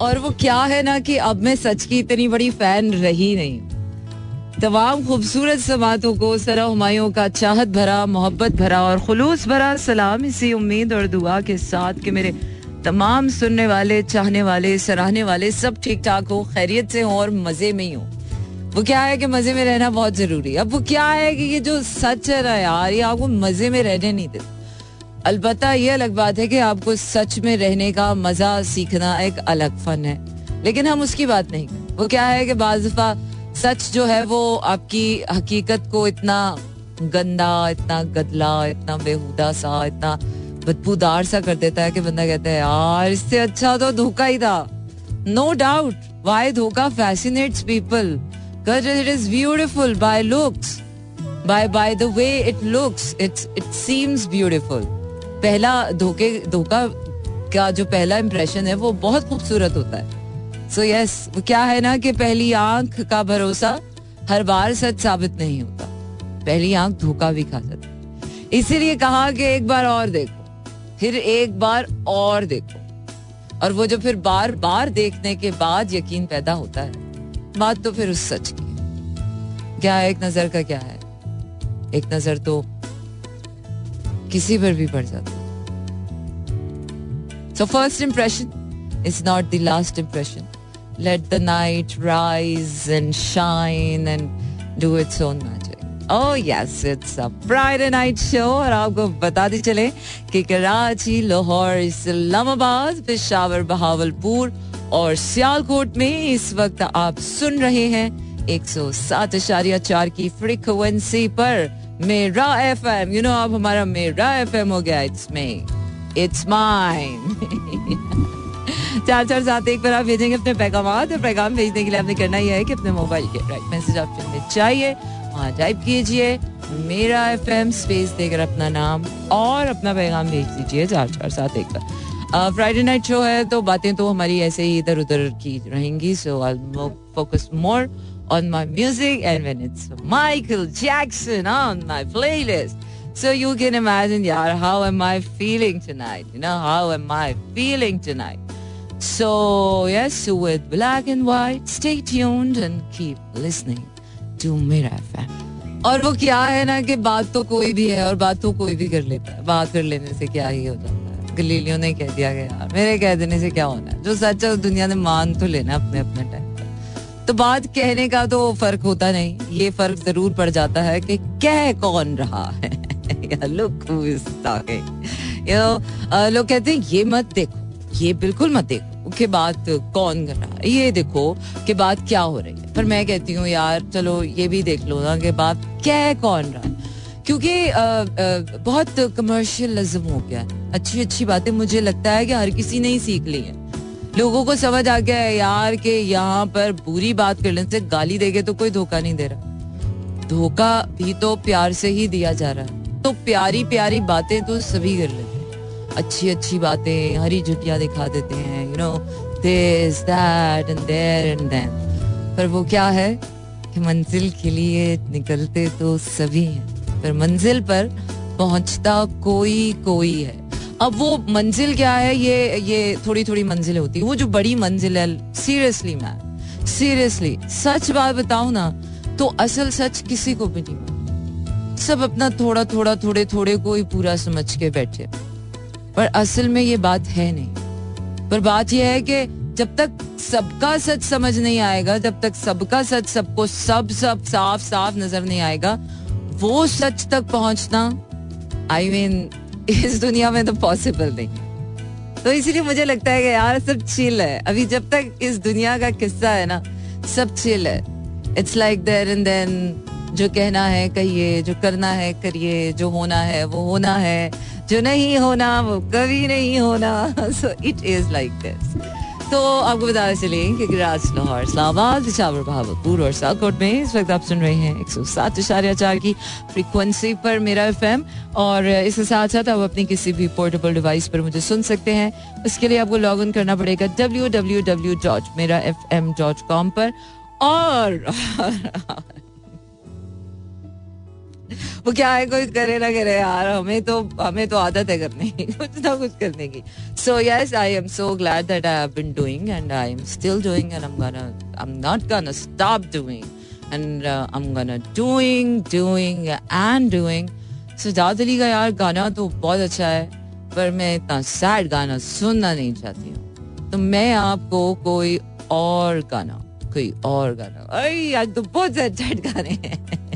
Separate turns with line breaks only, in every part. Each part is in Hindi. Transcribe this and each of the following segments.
और वो क्या है ना कि अब मैं सच की इतनी बड़ी फ़ैन रही नहीं। तमाम खूबसूरत समातों को सरा हमायों का चाहत भरा, मोहब्बत भरा और खुलूस भरा सलाम इसी उम्मीद और दुआ के साथ कि मेरे तमाम सुनने वाले, चाहने वाले, सराहने वाले सब ठीक ठाक हो, खैरियत से हो और मज़े में ही हो। वो क्या है कि मज़े में रहना बहुत ज़रूरी है। अब वो क्या है कि ये जो सच है ना यार, ये आपको मज़े में रहने नहीं देता। अलबत्ता ये अलग बात है कि आपको सच में रहने का मज़ा सीखना एक अलग फन है लेकिन हम उसकी बात नहीं वो क्या है कि बाजफा सच जो है वो आपकी हकीकत को इतना गंदा इतना गदला इतना बेहुदा सा इतना बदबूदार सा कर देता है कि बंदा कहता है यार इससे अच्छा तो धोखा ही था नो डाउट वाई धोखा fascinates people it is beautiful by looks. By by the way it looks, it's it seems beautiful. पहला धोखे धोखा का जो पहला इम्प्रेशन है वो बहुत खूबसूरत होता है। सो so यस yes, वो क्या है ना कि पहली आँख का भरोसा हर बार सच साबित नहीं होता। पहली आँख धोखा भी खा जाती इसीलिए कहा कि एक बार और देखो फिर एक बार और देखो। और वो जो फिर बार बार देखने के बाद यकीन पैदा होता है बात तो फिर उस सच की क्या है? एक नज़र का क्या है? एक नज़र तो किसी पर भी पड़ जाता। है so first impression is not the last impression let the night rise and shine and do its own magic Oh yes, it's a Friday night show और आपको बताते चले कि कराची लाहौर इस्लामाबाद पेशावर बहावलपुर और सियालकोट में इस वक्त आप सुन रहे हैं एक सौ सात अशारिया चार की फ्रिक्वेंसी पर मेरा एफ़ एम यू नो अब हमारा मेरा एफ़ एम हो गया इट्स में इट्स माइन चार चार सात एक पर आप भेजेंगे अपने पैगाम। और पैगाम भेजने के लिए आपने करना ही है कि अपने मोबाइल के राइट मैसेज आप चुनने चाहिए, वहाँ टाइप कीजिए, मेरा एफ़ एम स्पेस देकर अपना नाम और अपना पैगाम भेज दीजिए चार चार सात एक पर। फ्राइडे नाइट शो है तो बातें तो हमारी ऐसे ही इधर उधर की रहेंगी so I focus more on my music and when it's Michael Jackson on my playlist. So you can imagine, yeah, how am I feeling tonight? You know, how am I feeling tonight? So yes, with black and white, stay tuned and keep listening to Mira FM. और वो क्या है ना कि बात तो कोई भी है और बात तो कोई भी कर लेता है बात कर लेने से क्या ही हो जाता है गलीलियो ने कह दिया गया मेरे कह देने से क्या होना है जो सच है दुनिया ने मान तो लेना अपने अपने टाइम तो बात कहने का तो फ़र्क होता नहीं। ये फ़र्क ज़रूर पड़ जाता है कि कह कौन रहा है। लोग कहते हैं, ये मत देखो, ये बिल्कुल मत देखो कि बात कौन कर रहा है। ये देखो कि बात क्या हो रही है। पर मैं कहती हूँ, यार, चलो, ये भी देख लो ना कि बात कह कौन रहा है? क्योंकि बहुत कमर्शियलिज्म हो गया अच्छी अच्छी बातें मुझे लगता है कि हर किसी ने ही सीख ली है। लोगों को समझ आ गया है यार कि यहाँ पर बुरी बात करने से गाली देगे तो कोई धोखा नहीं दे रहा। धोखा भी तो प्यार से ही दिया जा रहा है। तो प्यारी प्यारी बातें तो सभी कर लेते हैं। अच्छी अच्छी बातें, हरी झुटिया दिखा देते हैं you know this that and there and then पर वो क्या है कि मंजिल के लिए निकलते तो सभी हैं। पर मंजिल पर पहुँचता कोई कोई है। अब वो मंजिल क्या है? ये ये थोड़ी थोड़ी मंजिल होती है। वो जो बड़ी मंजिल है सीरियसली मैन सीरियसली सच बात बताऊ ना तो असल सच किसी को भी नहीं सब अपना थोड़ा थोड़ा थोड़े थोड़े को ही पूरा समझ के बैठे। पर असल में ये बात है नहीं। पर बात यह है कि जब तक सबका सच समझ नहीं आएगा जब तक सबका सच सबको सब सब साफ़ साफ़ नज़र नहीं आएगा वो सच तक पहुँचना आई I मीन mean, इस दुनिया में तो पॉसिबल नहीं। तो इसीलिए मुझे लगता है कि यार, सब चिल है। अभी जब तक इस दुनिया का किस्सा है ना, सब चिल है। It's like there and then जो कहना है, कहिए, जो करना है, करिए, जो होना है, वो होना है। जो नहीं होना, वो कभी नहीं होना। So it is like this तो आपको बताते चलिए कि गिराज लाहौर इस्लामाबाद पिछावर बहावलपुर और सालकोट में इस वक्त आप सुन रहे हैं एक सौ सात इशारिया चार की फ्रीक्वेंसी पर मेरा एफएम और इसके साथ साथ आप अपनी किसी भी पोर्टेबल डिवाइस पर मुझे सुन सकते हैं। उसके लिए आपको लॉग इन करना पड़ेगा W W W dot Mera F M dot com पर और वो क्या है, कोई करे ना करे यार, हमें तो हमें तो आदत है करने की, कुछ ना कुछ करने की। So yes I am so glad that I have been doing and I am still doing and I am gonna I am not gonna stop doing and I am gonna doing doing and doing Sajjad Ali का यार गाना तो बहुत अच्छा है, पर मैं इतना सैड गाना सुनना नहीं चाहती हूँ। तो मैं आपको कोई और गाना, कोई और गाना अरे आज तो बहुत सैड गाने हैं।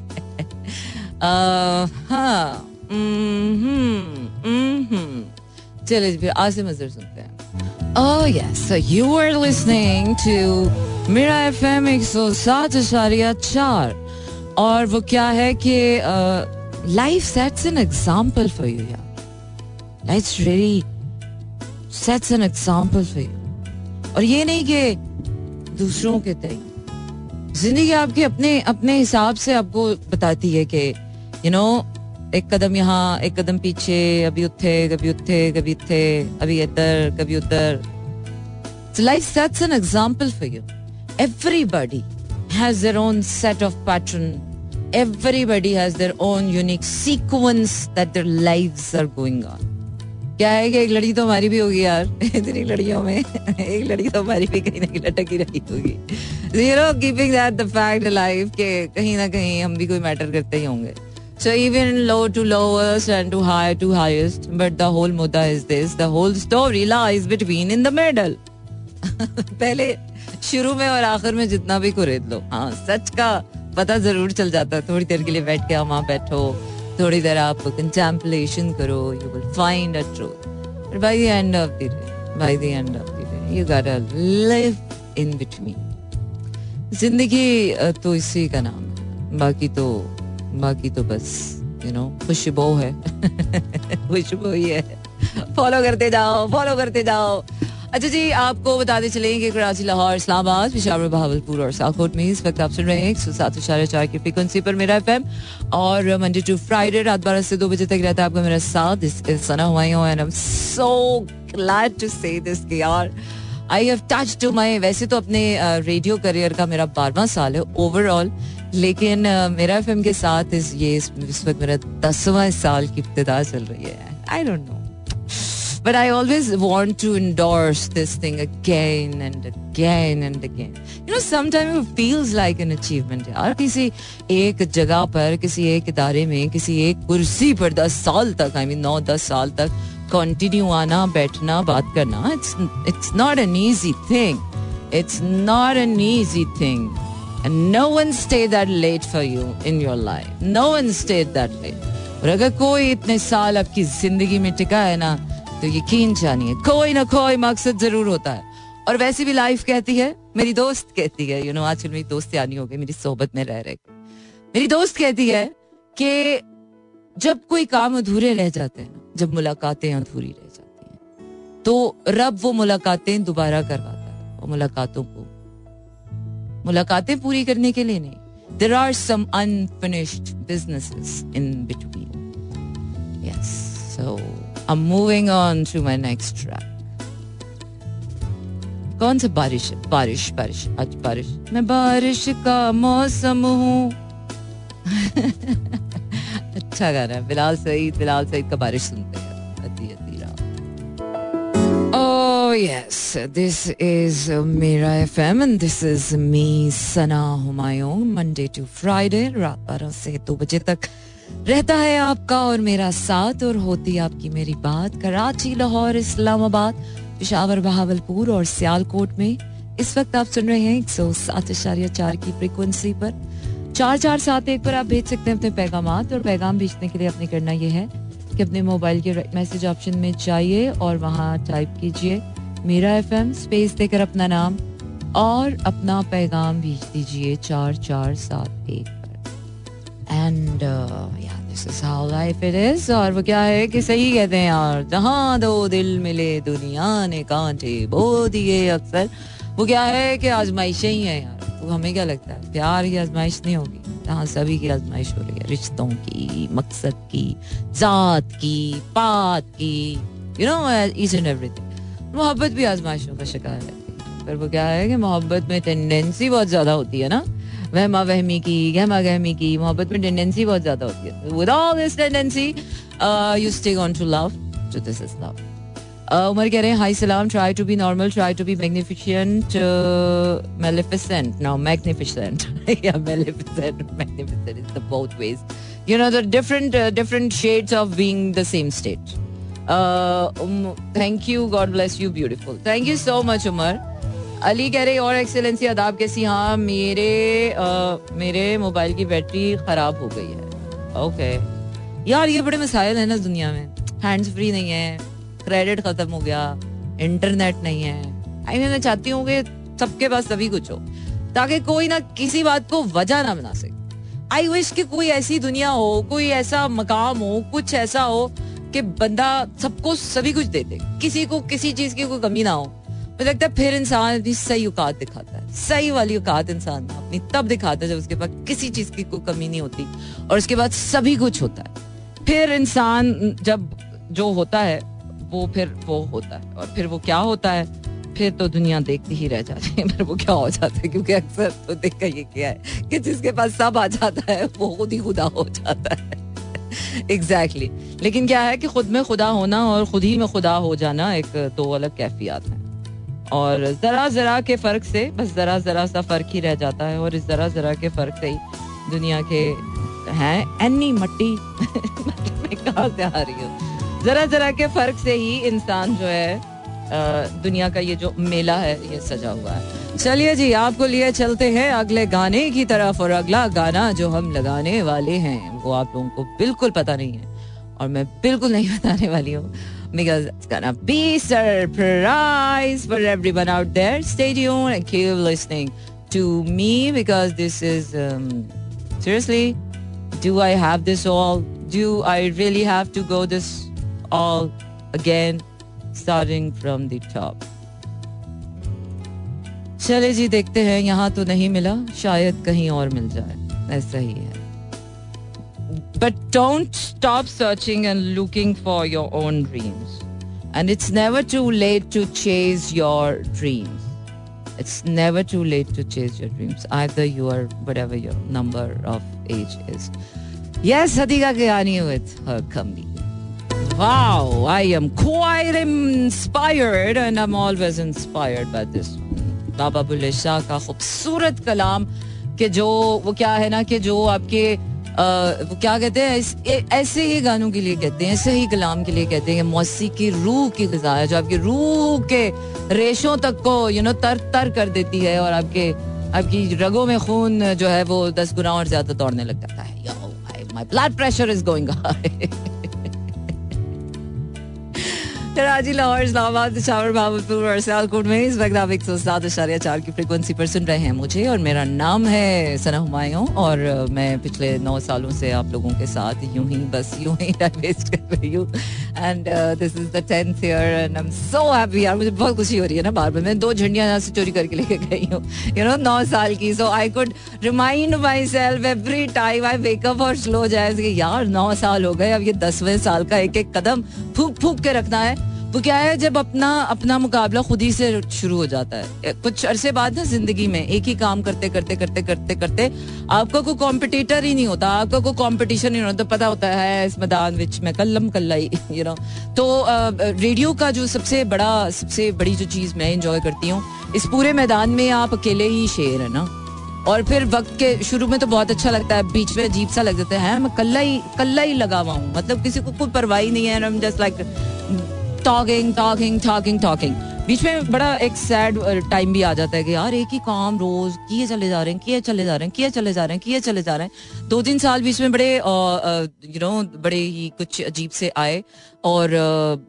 चलिए फिर आसिम अजहर सुनते हैं Oh yes, so you are listening to F M एक सौ सात चार और वो क्या है कि life sets an example for you यार life really sets an example for you और ये नहीं कि दूसरों के तय ज़िंदगी आपके अपने अपने हिसाब से आपको बताती है कि यू नो एक कदम यहाँ एक कदम पीछे अभी उठे कभी उठे कभी उठे अभी इधर कभी उधर life sets an example for you everybody has their own set of pattern everybody has their own unique sequence that their lives are going on क्या है कि एक लड़की तो हमारी भी होगी यार? इतनी लड़कियों में। एक लड़की तो हमारी भी कहीं ना कहीं लटकी रही होगी। You know keeping that the fact life के कहीं ना कहीं हम भी कोई मैटर करते ही होंगे। So even low to lowest and to high to highest, but the whole mudda is this, the whole story lies between in the middle. पहले शुरू में और आखिर में जितना भी कुरेद लो। हाँ सच का पता ज़रूर चल जाता है। थोड़ी देर के लिए बैठ के वहाँ बैठो थोड़ी देर आप कंटेम्पलेशन करो you will find a truth by the end of the day by the end of the day you got live in between ज़िंदगी तो इसी का नाम है। बाकी तो बाकी तो बस यू नो खुशबो है। खुशबू ही है। फॉलो करते जाओ फॉलो करते जाओ। अच्छा जी, आपको बताते चलेंगे कि कराची, लाहौर, इस्लामाबाद, पिशावर बहावलपुर और सालकोट में इस वक्त आप सुन रहे हैं एक सौ सात इशारे चार की फ्रिक्वेंसी पर मेरा एफएम। और मंडे टू फ्राइडे रात बारह से दो बजे तक रहता है आपका मेरा साथ। इस सना हुआ and I am so glad to say this कि यार I have touch to my वैसे तो अपने रेडियो करियर का मेरा बारहवा साल है। ओवरऑल लेकिन मेरा फ़िल्म के साथ इस ये इस वक्त मेरा दसवां साल की इब्तदा चल रही है I don't know I always want to endorse this thing again and again and again. You know, sometimes it feels like an achievement. यार किसी एक जगह पर किसी एक इदारे में किसी एक कुर्सी पर दस साल तक आई मीन नौ दस साल तक कंटिन्यू आना बैठना बात करना it's it's not an easy thing it's not an easy thing And no one stayed that late for you in your life. No one stayed that late. और अगर कोई इतने साल आपकी ज़िंदगी में टिका है ना तो यकीन जानिए कोई ना कोई मकसद ज़रूर होता है और वैसे भी लाइफ कहती है मेरी दोस्त कहती है यू नो आजकल मेरी दोस्त यानी हो गई मेरी सोहबत में रह रहे मेरी दोस्त कहती है कि जब कोई काम अधूरे रह जाते हैं जब मुलाकातें अधूरी रह जाती हैं तो रब वो मुलाकातें दोबारा करवाता है वो मुलाकातों को मुलाकातें पूरी करने के लिए नहीं. There are some unfinished in between yes so I am moving on to my next track कौन सा बारिश बारिश बारिश, आज बारिश? मैं बारिश का मौसम हूँ। अच्छा गाना है, बिलाल सईद बिलाल सईद का बारिश सुनते yes, this is Mira FM and this is me, Sana Humayun, Monday to Friday, रात बारह से दो बजे तक रहता है आपका और मेरा साथ और होती आपकी मेरी बात कराची लाहौर इस्लामाबाद पिशावर बहावलपुर और सियालकोट में। इस वक्त आप सुन रहे हैं एक सौ सात इशारिया चार की फ्रिक्वेंसी पर। चार चार सात एक पर आप भेज सकते हैं अपने पैगाम और पैगाम भेजने के लिए अपने करना यह है कि अपने मोबाइल के मैसेज ऑप्शन में जाइए और वहाँ टाइप कीजिए। मेरा एफ़ एम स्पेस देकर अपना नाम और अपना पैगाम भेज दीजिए चार चार सात एक पर। एंड लाइफ इट इज़ और वो क्या है कि सही कहते हैं यार, जहाँ दो दिल मिले दुनिया ने कांटे बो दिए अक्सर। वो क्या है कि आजमाइशें ही है यार तो हमें क्या लगता है? प्यार की आजमाइश नहीं होगी, जहाँ सभी की आजमाइश हो रही है, रिश्तों की, मकसद की, जात की, पात की you know each and everything मोहब्बत भी आजमाइशों का शिकार है। पर वो क्या है कि मोहब्बत में टेंडेंसी बहुत ज़्यादा होती है ना? वहमा वहमी की गहमा गहमी की मोहब्बत में टेंडेंसी बहुत ज़्यादा होती है। With all this tendency you stay on to love so this is love Umar कह रहे हैं हाई सलाम try to be normal try to be magnificent maleficent now magnificent या maleficent magnificent is the both ways you know the different uh, different shades of being the same state you God bless you beautiful. Thank you so much umar. Ali कह रही और एक्सेलेंसी आदाब कैसी? हाँ मेरे आ, मेरे मोबाइल की बैटरी खराब हो गई है। ओके यार ये बड़े मसाइल है ना दुनिया में। हैंड्स फ्री नहीं है। क्रेडिट खत्म हो गया। इंटरनेट नहीं है। आई मैं चाहती हूँ कि सबके पास सभी कुछ हो ताकि कोई ना किसी बात को वजह ना बना सके। आई विश कि कोई ऐसी दुनिया हो कोई ऐसा मकाम हो कुछ ऐसा हो कि बंदा सबको सभी कुछ दे दे। किसी को किसी चीज़ की कोई कमी ना हो। मुझे लगता है फिर इंसान अपनी सही औकात दिखाता है। सही वाली औकात इंसान अपनी तब दिखाता है जब उसके पास किसी चीज़ की कोई कमी नहीं होती और उसके बाद सभी कुछ होता है। फिर इंसान जब जो होता है, वो फिर वो होता है। और फिर वो क्या होता है, फिर तो दुनिया देखती ही रह जाती है। फिर वो क्या हो जाता है? क्योंकि अक्सर तो देखा ये क्या है कि जिसके पास सब आ जाता है, वो खुद ही खुदा हो जाता है। एग्जैक्टली. लेकिन क्या है कि खुद में खुदा होना और खुद ही में खुदा हो जाना एक, दो अलग कैफियात है। और जरा जरा के फ़र्क से, बस जरा जरा सा फ़र्क ही रह जाता है और इस जरा जरा के फ़र्क से ही दुनिया के हैं एनी मट्टी। कहाँ से आ रही हो? जरा जरा के फ़र्क से ही इंसान जो है दुनिया का ये जो मेला है, ये सजा हुआ है। चलिए जी, आपको लिए चलते हैं अगले गाने की तरफ़ और अगला गाना जो हम लगाने वाले हैं, वो आप लोगों को बिल्कुल पता नहीं है और मैं बिल्कुल नहीं बताने वाली हूँ। Again starting from the top. चले जी देखते हैं यहाँ तो नहीं मिला शायद कहीं और मिल जाए ऐसा ही है But don't stop searching and looking for your own dreams. And it's never too late to chase your dreams. It's never too late to chase your dreams. Either you are whatever your number of age is. Yes, Hadika Gayani with her comedy. Wow, I am quite inspired and I'm always inspired by this. बाबा बुल्ले शाह का खूबसूरत कलाम के जो वो क्या है ना कि जो आपके आ, वो क्या कहते हैं ऐसे ही गानों के लिए कहते हैं ऐसे ही कलाम के लिए कहते हैं मौसी की रूह की गजा है जो आपकी रूह के रेशों तक को यू नो तर तर कर देती है और आपके आपकी रगों में खून जो है वो दस गुना और ज़्यादा दौड़ने लग जाता है my blood pressure is going Karachi Lahore Islamabad Peshawar Bahawalpur और सियालकोट में इस वक्त आप एक सौ सात अशारिया चार की फ्रिक्वेंसी पर सुन रहे हैं मुझे और मेरा नाम है सना हुमायूं और मैं पिछले नौ सालों से आप लोगों के साथ यूँ ही, बस यूँ ही वेस्ट कर रही हूँ। And this is the tenth year and I am so happy यार, मुझे बहुत खुशी हो रही है ना बार बार। मैं दो झंडियाँ यहाँ से चोरी करके लेके गई हूँ। यू नो नौ साल की। So I could remind myself every time I wake up और स्लो जाए। यार, नौ साल हो गए। अब ये दसवें साल का एक एक कदम फूक फूक के रखना है। वो क्या है, जब अपना अपना मुकाबला खुद ही से शुरू हो जाता है। कुछ अरसे बाद ना ज़िंदगी में एक ही काम करते करते करते करते करते आपका कोई कॉम्पिटिटर ही नहीं होता, आपका कोई कॉम्पिटिशन ही नहीं होता पता होता है इस मैदान विच में कल्लम कल्ला ही यू नो तो रेडियो का जो सबसे बड़ा, सबसे बड़ी जो चीज़ मैं इंजॉय करती हूँ, इस पूरे मैदान में आप अकेले ही शेर है ना। और फिर वक्त के शुरू में तो बहुत अच्छा लगता है, बीच में अजीब सा लग जाता है मैं कल्ला ही कल्ला ही लगा हुआ हूँ। मतलब किसी को कोई परवाही नहीं है just like talking talking talking talking बीच में बड़ा एक सैड टाइम भी आ जाता है कि यार, एक ही काम रोज, किए चले जा रहे हैं, किए चले जा रहे हैं, किए चले जा रहे हैं, किए चले जा रहे हैं। दो तीन साल बीच में बड़े यू नो बड़े ही कुछ अजीब से आए और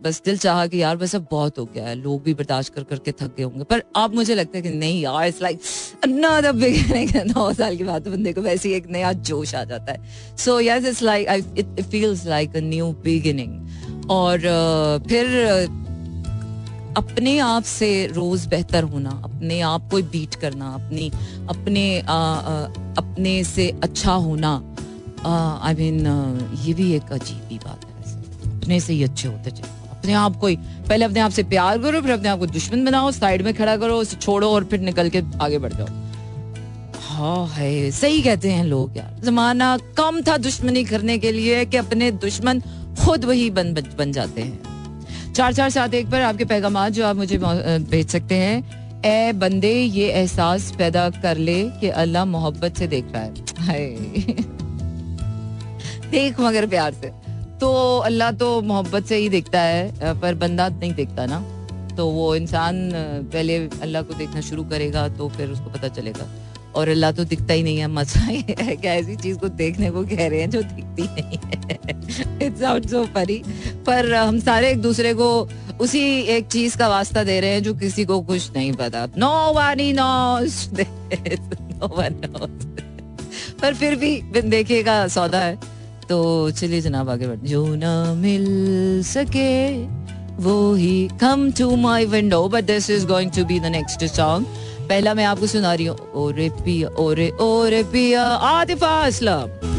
बस दिल चाहा कि यार, बस अब बहुत हो गया है। लोग भी बर्दाश्त कर, करके थक गए होंगे। पर अब मुझे लगता है कि नहीं यार इट्स लाइक अनदर बिगिनिंग नौ साल के बाद बंदे को वैसे ही एक नया जोश आ जाता है। So yes it's like it feels like a new beginning और फिर अपने आप से रोज बेहतर होना अपने आप को बीट करना अपनी अपने आ, आ, अपने से अच्छा होना आई मीन ये भी एक अजीब ही बात है अपने से ही अच्छे होते चले अपने आप को पहले अपने आप से प्यार करो फिर अपने आप को दुश्मन बनाओ साइड में खड़ा करो उसे छोड़ो और फिर निकल के आगे बढ़ जाओ। हाँ है सही कहते हैं लोग यार। जमाना कम था दुश्मनी करने के लिए कि अपने दुश्मन खुद वही बन बन जाते हैं। चार चार, सात, एक पर आपके पैगाम जो आप मुझे भेज सकते हैं। ए बंदे, ये एहसास पैदा कर ले कि अल्लाह मोहब्बत से देख रहा है। देख मगर प्यार से। तो अल्लाह तो मोहब्बत से ही देखता है पर बंदा नहीं देखता ना। तो वो इंसान पहले अल्लाह को देखना शुरू करेगा तो फिर उसको पता चलेगा। और अल्लाह तो दिखता ही नहीं है, मज़ा है क्या ऐसी चीज़ को देखने को कह रहे हैं जो दिखती नहीं है। इट्स आउट सो फरी पर हम सारे एक दूसरे को उसी एक चीज़ का वास्ता दे रहे हैं जो किसी को कुछ नहीं पता। No one knows no one knows पर फिर भी बिन देखे का सौदा है। तो चलिए जनाब, आगे बढ़ जो ना मिल सके, वो ही come to my window but this is going to be the next song पहला मैं आपको सुना रही हूँ। ओरे पिया ओरे ओरे पिया आतिफा असलम।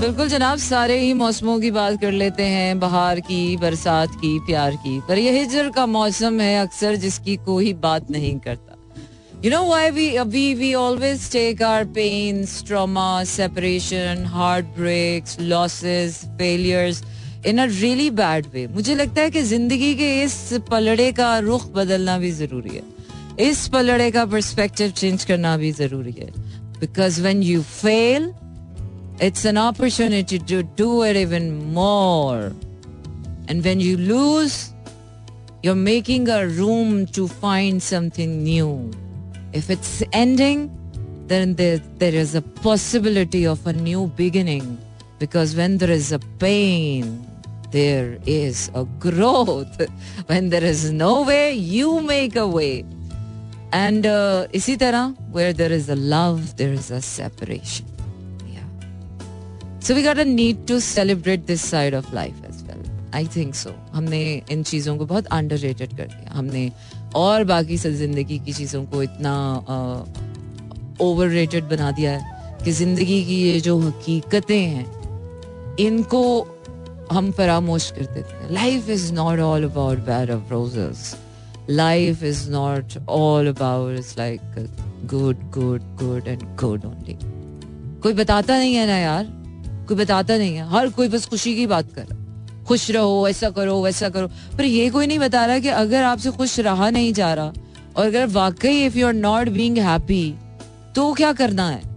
बिल्कुल जनाब सारे ही मौसमों की बात कर लेते हैं बहार की बरसात की प्यार की। पर यह हिजर का मौसम है अक्सर जिसकी कोई बात नहीं करता। You know why we we we always take our pains, trauma, separation, heartbreaks, losses, failures in a really bad way. मुझे लगता है कि ज़िंदगी के इस पलड़े का रुख बदलना भी ज़रूरी है। इस पलड़े का परस्पेक्टिव चेंज करना भी जरूरी है because when you fail it's an opportunity to do it even more and when you lose you're making a room to find something new. If it's ending, then there, there is a possibility of a new beginning. Because when there is a pain, there is a growth. When there is no way, you make a way. And uh, इसी तरह where there is a love there is a separation so we got a need to celebrate this side of life as well I think so हमने इन चीज़ों को बहुत अंडर रेटेड कर दिया। हमने और बाकी सब ज़िंदगी की चीज़ों को इतना ओवर uh, रेटेड बना दिया है कि ज़िंदगी की ये जो हकीकतें हैं इनको हम फरामोश करते थे। Life is not all about bed of roses life is not all about, it's like good good good and good only. कोई बताता नहीं है ना यार? कोई बताता नहीं है। हर कोई बस खुशी की बात कर खुश रहो, ऐसा करो, वैसा करो। पर ये कोई नहीं बता रहा कि अगर आपसे खुश रहा नहीं जा रहा, और अगर वाकई if you are not being happy तो क्या करना है?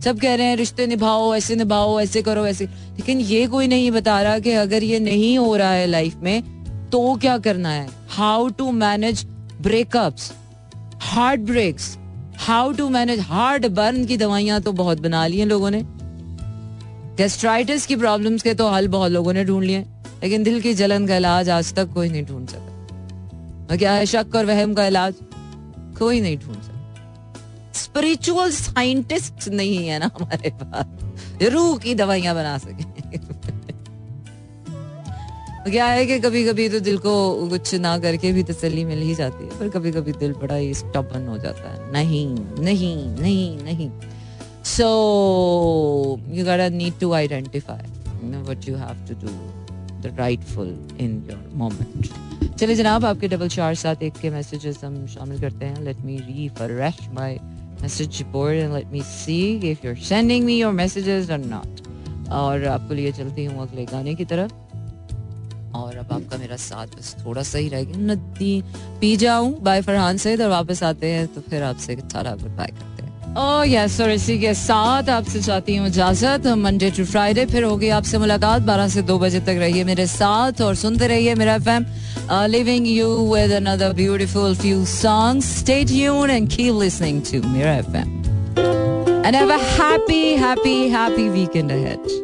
सब कह रहे हैं, रिश्ते निभाओ, ऐसे निभाओ, ऐसे करो, ऐसे। लेकिन ये कोई नहीं बता रहा कि अगर ये नहीं हो रहा है लाइफ में तो क्या करना है? How to manage breakups heart breaks how to manage heart burn की दवाइयाँ तो बहुत बना ली हैं लोगों ने। गैस्ट्राइटिस की प्रॉब्लम्स के तो हल बहुत लोगों ने ढूंढ लिए लेकिन दिल की जलन का इलाज आज तक कोई नहीं ढूंढ सका। क्या है, शक और वहम का इलाज? कोई नहीं ढूंढ सका। स्पिरिचुअल साइंटिस्ट नहीं है ना हमारे पास। रूह की दवाइयाँ बना सके। क्या है कि कभी कभी तो दिल को कुछ ना करके भी तसली मिल ही जाती है, पर कभी कभी दिल बड़ा ही स्टबन हो जाता है। नहीं नहीं नहीं नहीं। So you gotta need to identify what you have to do the rightful in your moment चलिए जनाब, आपके डबल चार साथ एक के मैसेजेस हम शामिल करते हैं। Let me refresh my message board and let me see if you are sending me your messages और नॉट और आपको लिए चलती हूँ अगले गाने की तरफ़। आपका मेरा साथ बस थोड़ा सा ही रह गया नदी पी जाऊँ बाय फरहान से और वापस आते हैं तो फिर आपसे सारा गुड बाय करते हैं। ओह यस और इसी के साथ आपसे चाहती हूँ इजाज़त मंडे टू फ्राइडे फिर होगी आपसे मुलाकात 12 से 2 बजे तक रहिए मेरे साथ, और सुनते रहिए Mera FM leaving you with another beautiful few songs stay tuned and keep listening to Mera FM and have a happy happy happy weekend ahead.